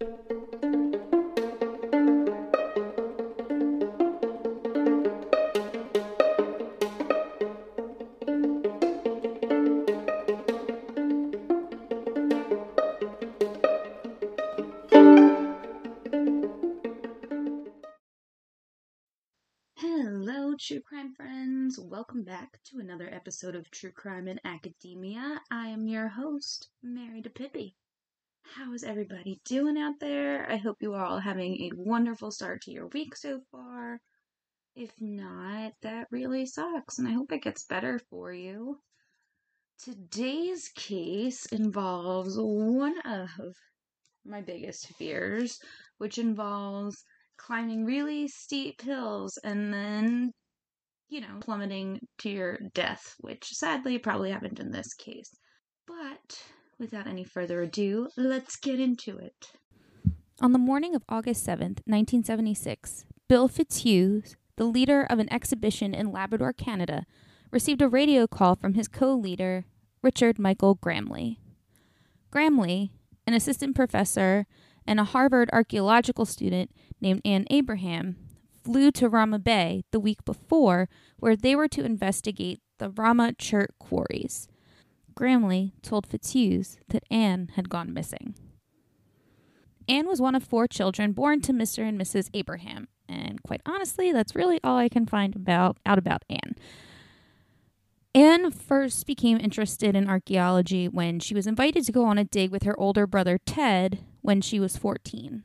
Hello, true crime friends. Welcome back to another episode of True Crime in Academia. I am your host, Mary DePippi. How is everybody doing out there? I hope you are all having a wonderful start to your week so far. If not, that really sucks, and I hope it gets better for you. Today's case involves one of my biggest fears, which involves climbing really steep hills and then, you know, plummeting to your death, which sadly probably happened in this case. But without any further ado, let's get into it. On the morning of August 7th, 1976, Bill Fitzhugh, the leader of an exhibition in Labrador, Canada, received a radio call from his co leader, Richard Michael Gramly. Gramly, an assistant professor and a Harvard archaeological student named Anne Abraham, flew to Ramah Bay the week before, where they were to investigate the Ramah Chert quarries. Gramly told Fitzhugh that Anne had gone missing. Anne was one of four children born to Mr. and Mrs. Abraham, and quite honestly, that's really all I can find about out about Anne. Anne first became interested in archaeology when she was invited to go on a dig with her older brother Ted when she was 14.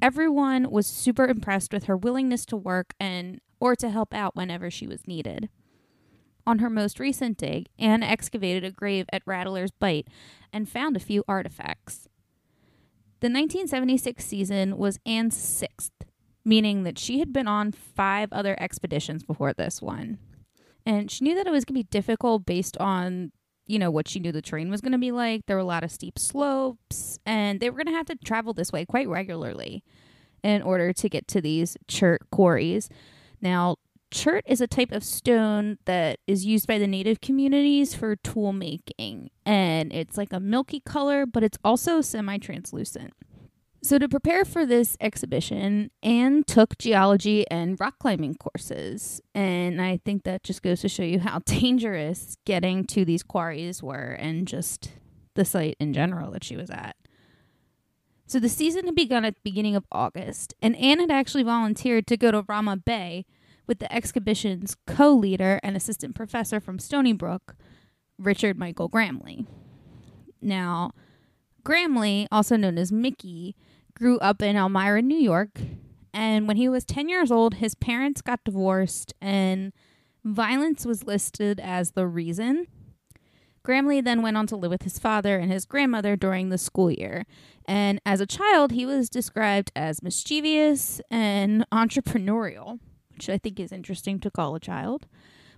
Everyone was super impressed with her willingness to work and or to help out whenever she was needed. On her most recent dig, Anne excavated a grave at Rattler's Bight and found a few artifacts. The 1976 season was Anne's sixth, meaning that she had been on five other expeditions before this one. And she knew that it was going to be difficult based on, you know, what she knew the terrain was going to be like. There were a lot of steep slopes, and they were going to have to travel this way quite regularly in order to get to these chert quarries. Now, chert is a type of stone that is used by the native communities for tool making, and it's like a milky color, but it's also semi translucent. So, to prepare for this exhibition, Anne took geology and rock climbing courses. And I think that just goes to show you how dangerous getting to these quarries were and just the site in general that she was at. So, the season had begun at the beginning of August, and Anne had actually volunteered to go to Ramah Bay with the exhibition's co leader and assistant professor from Stony Brook, Richard Michael Gramly. Now, Gramly, also known as Mickey, grew up in Elmira, New York. And when he was 10 years old, his parents got divorced and violence was listed as the reason. Gramly then went on to live with his father and his grandmother during the school year. And as a child, he was described as mischievous and entrepreneurial, which I think is interesting to call a child.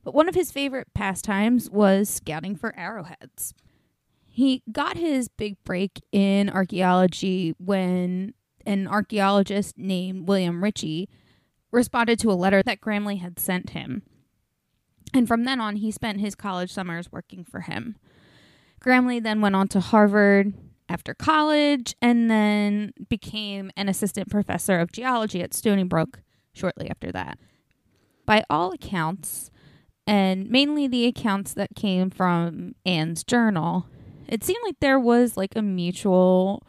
But one of his favorite pastimes was scouting for arrowheads. He got his big break in archaeology when an archaeologist named William Ritchie responded to a letter that Gramly had sent him. And from then on, he spent his college summers working for him. Gramly then went on to Harvard after college and then became an assistant professor of geology at Stony Brook shortly after that. By all accounts, and mainly the accounts that came from Anne's journal, it seemed like there was like a mutual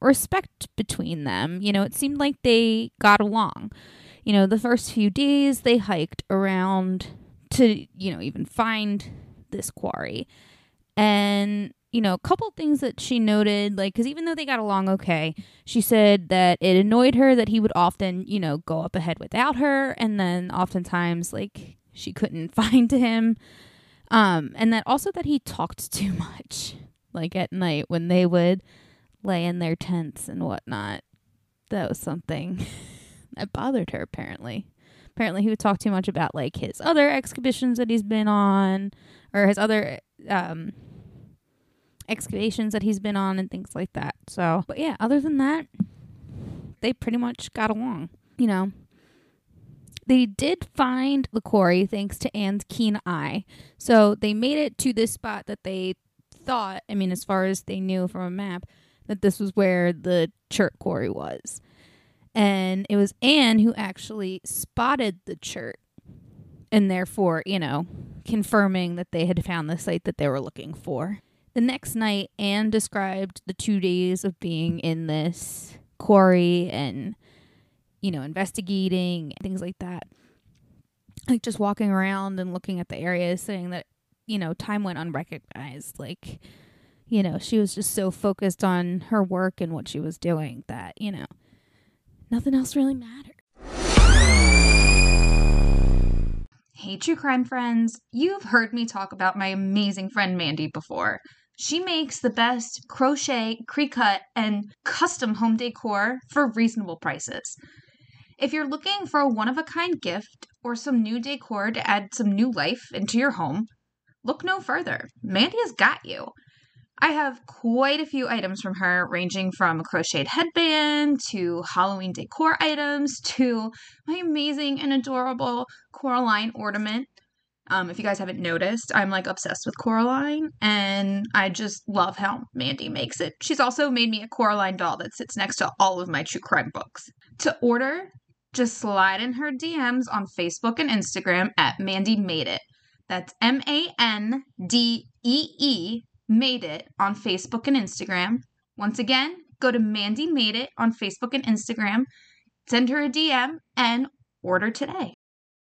respect between them. You know, it seemed like they got along. You know, the first few days they hiked around to, you know, even find this quarry. And, you know, a couple things that she noted, like, because even though they got along okay, she said that it annoyed her that he would often, you know, go up ahead without her. And then oftentimes, like, she couldn't find him. Um, and that also that he talked too much, like at night when they would lay in their tents and whatnot. That was something that bothered her apparently. Apparently he would talk too much about like his other exhibitions that he's been on or his other um excavations that he's been on and things like that. So, but yeah, other than that, they pretty much got along, you know. They did find the quarry thanks to Anne's keen eye. So they made it to this spot that they thought, I mean, as far as they knew from a map, that this was where the chert quarry was. And it was Anne who actually spotted the chert and therefore, you know, confirming that they had found the site that they were looking for. The next night, Anne described the two days of being in this quarry and, you know, investigating, things like that. Like just walking around and looking at the area, saying that, you know, time went unrecognized. Like, you know, she was just so focused on her work and what she was doing that, you know, nothing else really mattered. Hey, true crime friends. You've heard me talk about my amazing friend Mandy before. She makes the best crochet, Cricut, and custom home decor for reasonable prices. If you're looking for a one of a kind gift or some new decor to add some new life into your home, look no further. Mandy has got you. I have quite a few items from her, ranging from a crocheted headband to Halloween decor items to my amazing and adorable Coraline ornament. Um, if you guys haven't noticed, I'm like obsessed with Coraline, and I just love how Mandy makes it. She's also made me a Coraline doll that sits next to all of my true crime books. To order, just slide in her DMs on Facebook and Instagram at Mandy Made It. That's M A N D E E Made It on Facebook and Instagram. Once again, go to Mandy Made It on Facebook and Instagram, send her a DM, and order today.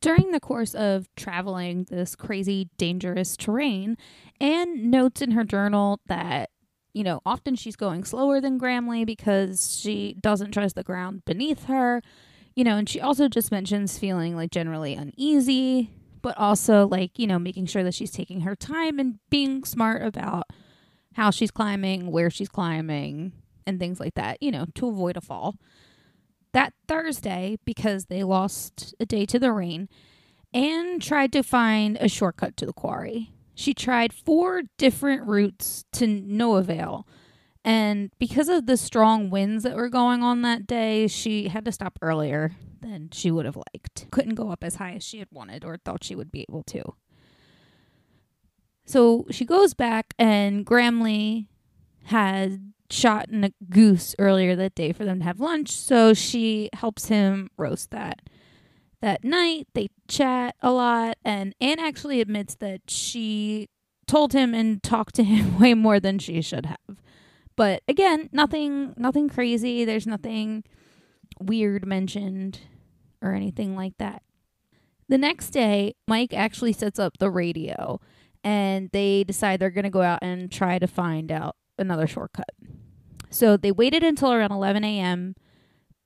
During the course of traveling this crazy, dangerous terrain, Anne notes in her journal that, you know, often she's going slower than Gramly because she doesn't trust the ground beneath her. You know, and she also just mentions feeling like generally uneasy, but also like, you know, making sure that she's taking her time and being smart about how she's climbing, where she's climbing, and things like that, you know, to avoid a fall. Thursday, because they lost a day to the rain, Anne tried to find a shortcut to the quarry. She tried four different routes to no avail. And because of the strong winds that were going on that day, she had to stop earlier than she would have liked. Couldn't go up as high as she had wanted or thought she would be able to. So she goes back, and Gramly had shot in a goose earlier that day for them to have lunch. So she helps him roast that. That night, they chat a lot, and Anne actually admits that she told him and talked to him way more than she should have. But again, nothing nothing crazy. There's nothing weird mentioned or anything like that. The next day, Mike actually sets up the radio and they decide they're going to go out and try to find out another shortcut. So they waited until around 11 a.m.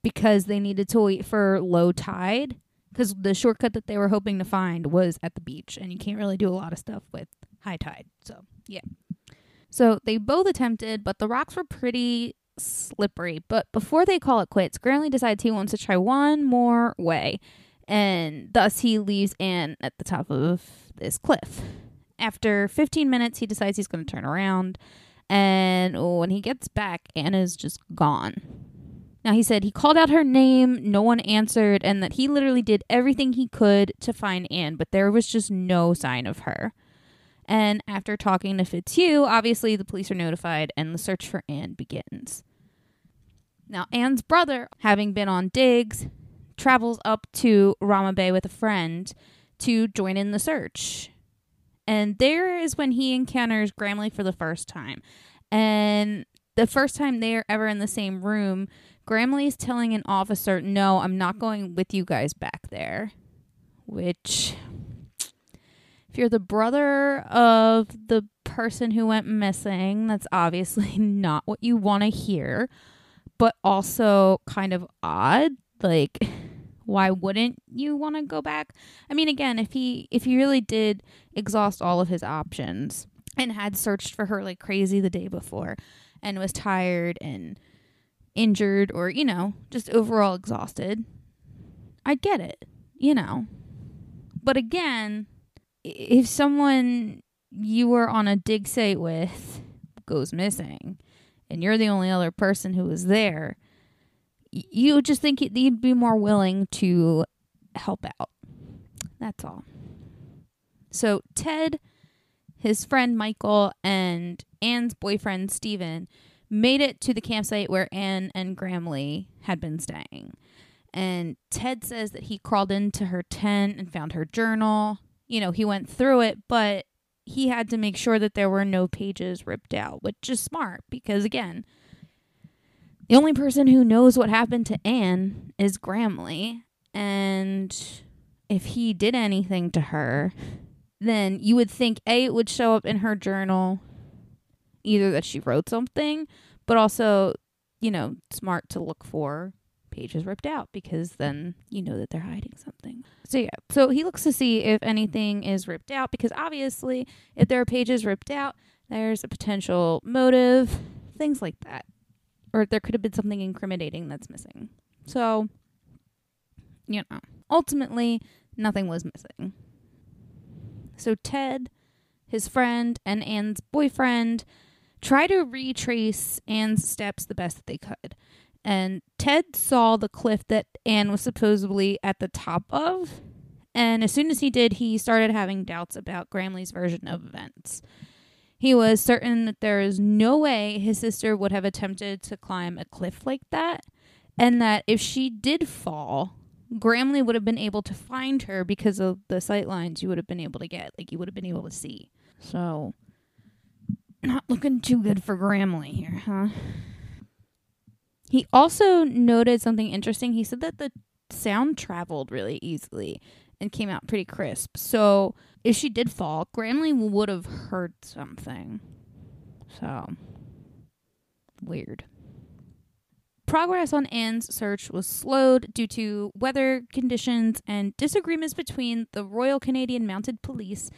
because they needed to wait for low tide because the shortcut that they were hoping to find was at the beach and you can't really do a lot of stuff with high tide. So, yeah. So they both attempted, but the rocks were pretty slippery. But before they call it quits, Gramly decides he wants to try one more way, and thus he leaves Anne at the top of this cliff. After 15 minutes, he decides he's going to turn around, and when he gets back, Anna's just gone. Now, he said he called out her name, no one answered, and that he literally did everything he could to find Anne, but there was just no sign of her. And after talking to Fitzhugh, obviously the police are notified and the search for Anne begins. Now, Anne's brother, having been on digs, travels up to Ramah Bay with a friend to join in the search. And there is when he encounters Gramly for the first time. And the first time they are ever in the same room, Gramly is telling an officer, No, I'm not going with you guys back there. Which if you're the brother of the person who went missing, that's obviously not what you want to hear, but also kind of odd. Like, why wouldn't you want to go back? I mean, again, if he if he really did exhaust all of his options and had searched for her like crazy the day before, and was tired and injured or, you know, just overall exhausted, I'd get it, you know. But again, if someone you were on a dig site with goes missing and you're the only other person who was there, you just think you'd be more willing to help out. That's all. So, Ted, his friend Michael, and Anne's boyfriend Stephen made it to the campsite where Anne and Gramley had been staying. And Ted says that he crawled into her tent and found her journal. You know, he went through it, but he had to make sure that there were no pages ripped out, which is smart because, again, the only person who knows what happened to Anne is Gramly. And if he did anything to her, then you would think A, it would show up in her journal, either that she wrote something, but also, you know, smart to look for pages ripped out because then you know that they're hiding something. So yeah, so he looks to see if anything is ripped out because obviously if there are pages ripped out, there's a potential motive, things like that. Or there could have been something incriminating that's missing. So, you know, ultimately nothing was missing. So Ted, his friend, and Anne's boyfriend try to retrace Anne's steps the best that they could. And Ted saw the cliff that Anne was supposedly at the top of. And as soon as he did, he started having doubts about Gramly's version of events. He was certain that there is no way his sister would have attempted to climb a cliff like that, and that if she did fall, Gramly would have been able to find her because of the sight lines you would have been able to get. Like, you would have been able to see. So, not looking too good for Gramly here, huh? He also noted something interesting. He said that the sound traveled really easily and came out pretty crisp. So, if she did fall, Gramly would have heard something. So, weird. Progress on Anne's search was slowed due to weather conditions and disagreements between the Royal Canadian Mounted Police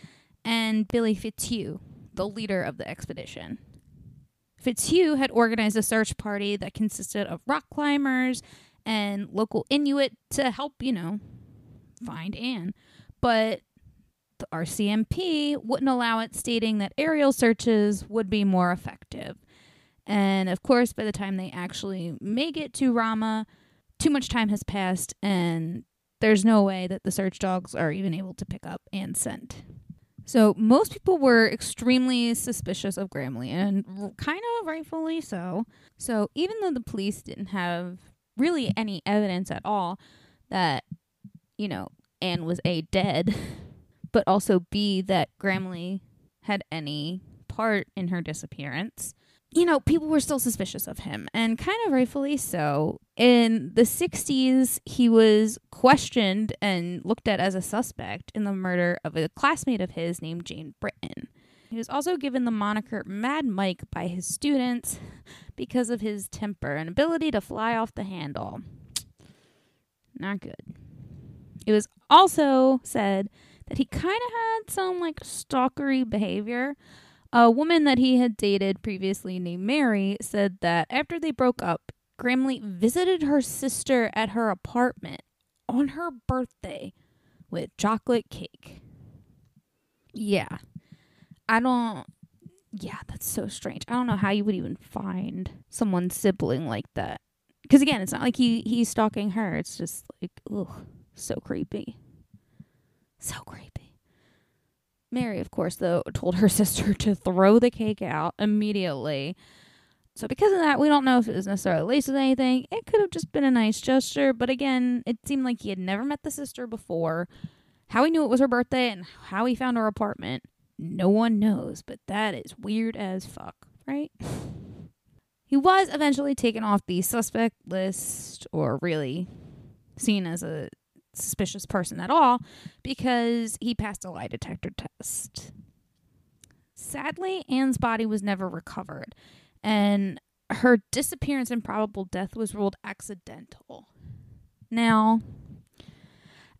and Billy Fitzhugh, the leader of the expedition. Fitzhugh had organized a search party that consisted of rock climbers and local Inuit to help, you know, find Anne. But the RCMP wouldn't allow it, stating that aerial searches would be more effective. And of course, by the time they actually make it to Ramah, too much time has passed, and there's no way that the search dogs are even able to pick up Anne's scent. So most people were extremely suspicious of Gramly, and kind of rightfully so. So even though the police didn't have really any evidence at all that, you know, Anne was A, dead, but also B, that Gramly had any part in her disappearance, you know, people were still suspicious of him, and kind of rightfully so. In the 60s, he was questioned and looked at as a suspect in the murder of a classmate of his named Jane Britton. He was also given the moniker Mad Mike by his students because of his temper and ability to fly off the handle. Not good. It was also said that he kind of had some like stalkery behavior a woman that he had dated previously named Mary said that after they broke up, Gramly visited her sister at her apartment on her birthday with chocolate cake. Yeah. I don't yeah, that's so strange. I don't know how you would even find someone's sibling like that. Because again, it's not like he he's stalking her. It's just like, ugh, so creepy. So creepy. Mary, of course, though, told her sister to throw the cake out immediately. So, because of that, we don't know if it was necessarily laced with anything. It could have just been a nice gesture, but again, it seemed like he had never met the sister before. How he knew it was her birthday and how he found her apartment, no one knows, but that is weird as fuck, right? He was eventually taken off the suspect list, or really seen as a suspicious person at all because he passed a lie detector test. Sadly, Anne's body was never recovered, and her disappearance and probable death was ruled accidental. Now,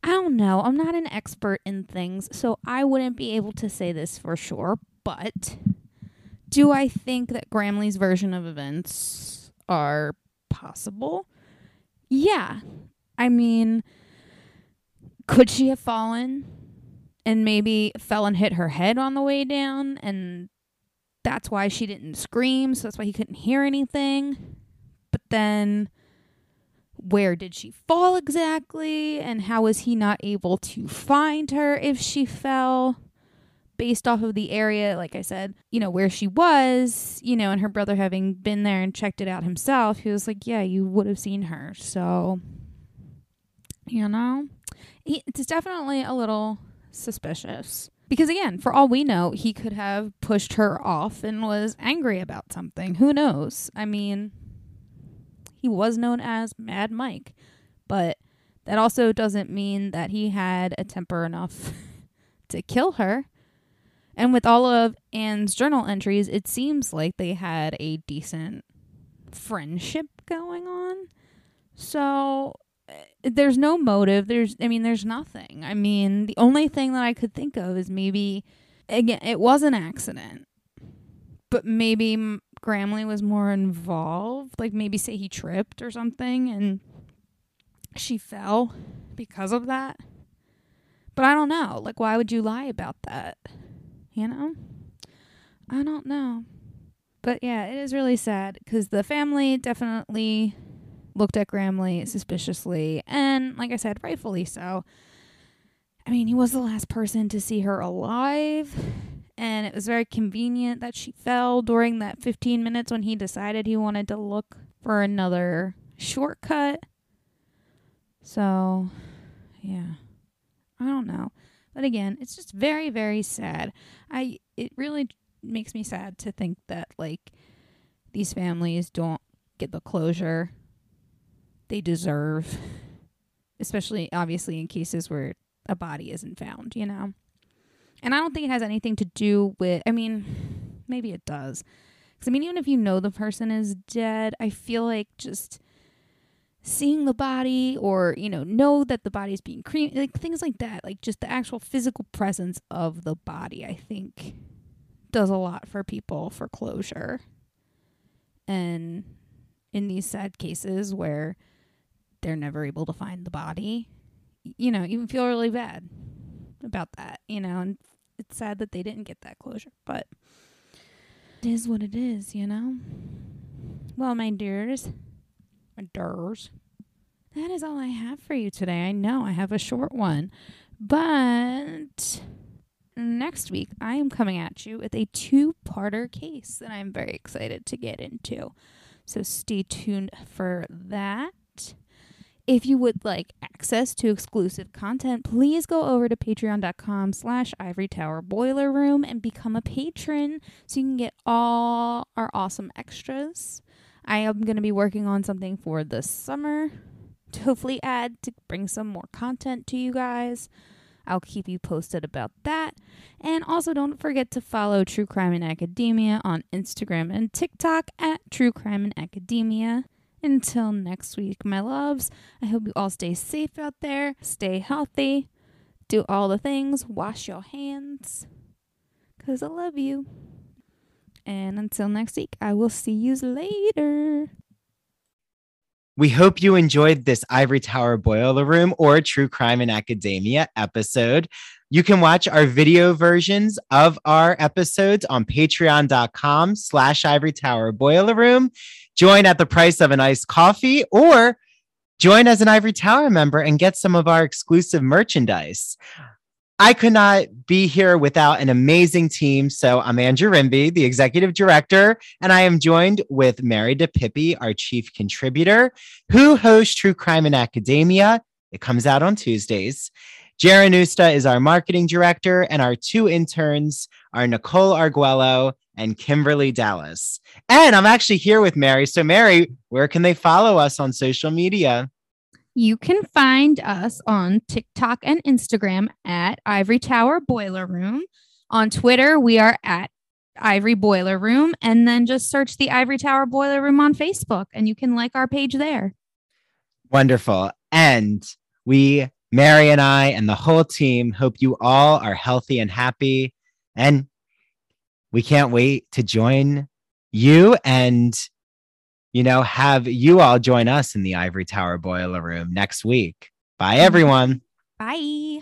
I don't know. I'm not an expert in things, so I wouldn't be able to say this for sure, but Do I think that Gramly's version of events are possible? Yeah. I mean, could she have fallen and maybe fell and hit her head on the way down and that's why she didn't scream, so that's why he couldn't hear anything. But then where did she fall exactly and how was he not able to find her if she fell? based off of the area, like I said, you know, where she was, you know, and her brother having been there and checked it out himself, he was like, yeah, you would have seen her. So, you know, it's definitely a little suspicious. Because again, for all we know, he could have pushed her off and was angry about something. Who knows? I mean, he was known as Mad Mike, but that also doesn't mean that he had a temper enough to kill her. And with all of Anne's journal entries, it seems like they had a decent friendship going on. So Eh, there's no motive. There's, I mean, there's nothing. I mean, the only thing that I could think of is maybe, again, it was an accident, but maybe Gramly was more involved. Like maybe say he tripped or something and she fell because of that. But I don't know. Like, why would you lie about that? You know? I don't know. But yeah, it is really sad because the family definitely looked at Gramly suspiciously. And like I said, rightfully so. I mean, he was the last person to see her alive. And it was very convenient that she fell during that 15 minutes when he decided he wanted to look for another shortcut. So, yeah. I don't know. But again, it's just very, very sad. I it really makes me sad to think that like these families don't get the closure they deserve, especially obviously in cases where a body isn't found, you know. And I don't think it has anything to do with I mean, maybe it does. Cuz I mean even if you know the person is dead, I feel like just seeing the body or you know know that the body's being cremated like things like that like just the actual physical presence of the body i think does a lot for people for closure and in these sad cases where they're never able to find the body you know even feel really bad about that you know and it's sad that they didn't get that closure but it is what it is you know well my dears my Durs. That is all I have for you today. I know I have a short one, but next week I am coming at you with a two parter case that I'm very excited to get into. So stay tuned for that. If you would like access to exclusive content, please go over to patreon.com slash ivory tower boiler room and become a patron so you can get all our awesome extras. I am going to be working on something for the summer to hopefully add to bring some more content to you guys. I'll keep you posted about that. And also, don't forget to follow True Crime in Academia on Instagram and TikTok at True Crime in Academia. Until next week, my loves, I hope you all stay safe out there, stay healthy, do all the things, wash your hands, because I love you. And until next week, I will see you later. We hope you enjoyed this Ivory Tower Boiler Room or True Crime in Academia episode. You can watch our video versions of our episodes on patreon.com slash ivory tower boiler room. Join at the price of an iced coffee or join as an Ivory Tower member and get some of our exclusive merchandise. I could not be here without an amazing team. So I'm Andrew Rimby, the executive director, and I am joined with Mary DePippi, our chief contributor, who hosts True Crime in Academia. It comes out on Tuesdays. Jaron Usta is our marketing director, and our two interns are Nicole Arguello and Kimberly Dallas. And I'm actually here with Mary. So, Mary, where can they follow us on social media? You can find us on TikTok and Instagram at Ivory Tower Boiler Room. On Twitter, we are at Ivory Boiler Room. And then just search the Ivory Tower Boiler Room on Facebook and you can like our page there. Wonderful. And we, Mary and I, and the whole team hope you all are healthy and happy. And we can't wait to join you and, you know, have you all join us in the Ivory Tower Boiler Room next week. Bye, mm-hmm. everyone. Bye.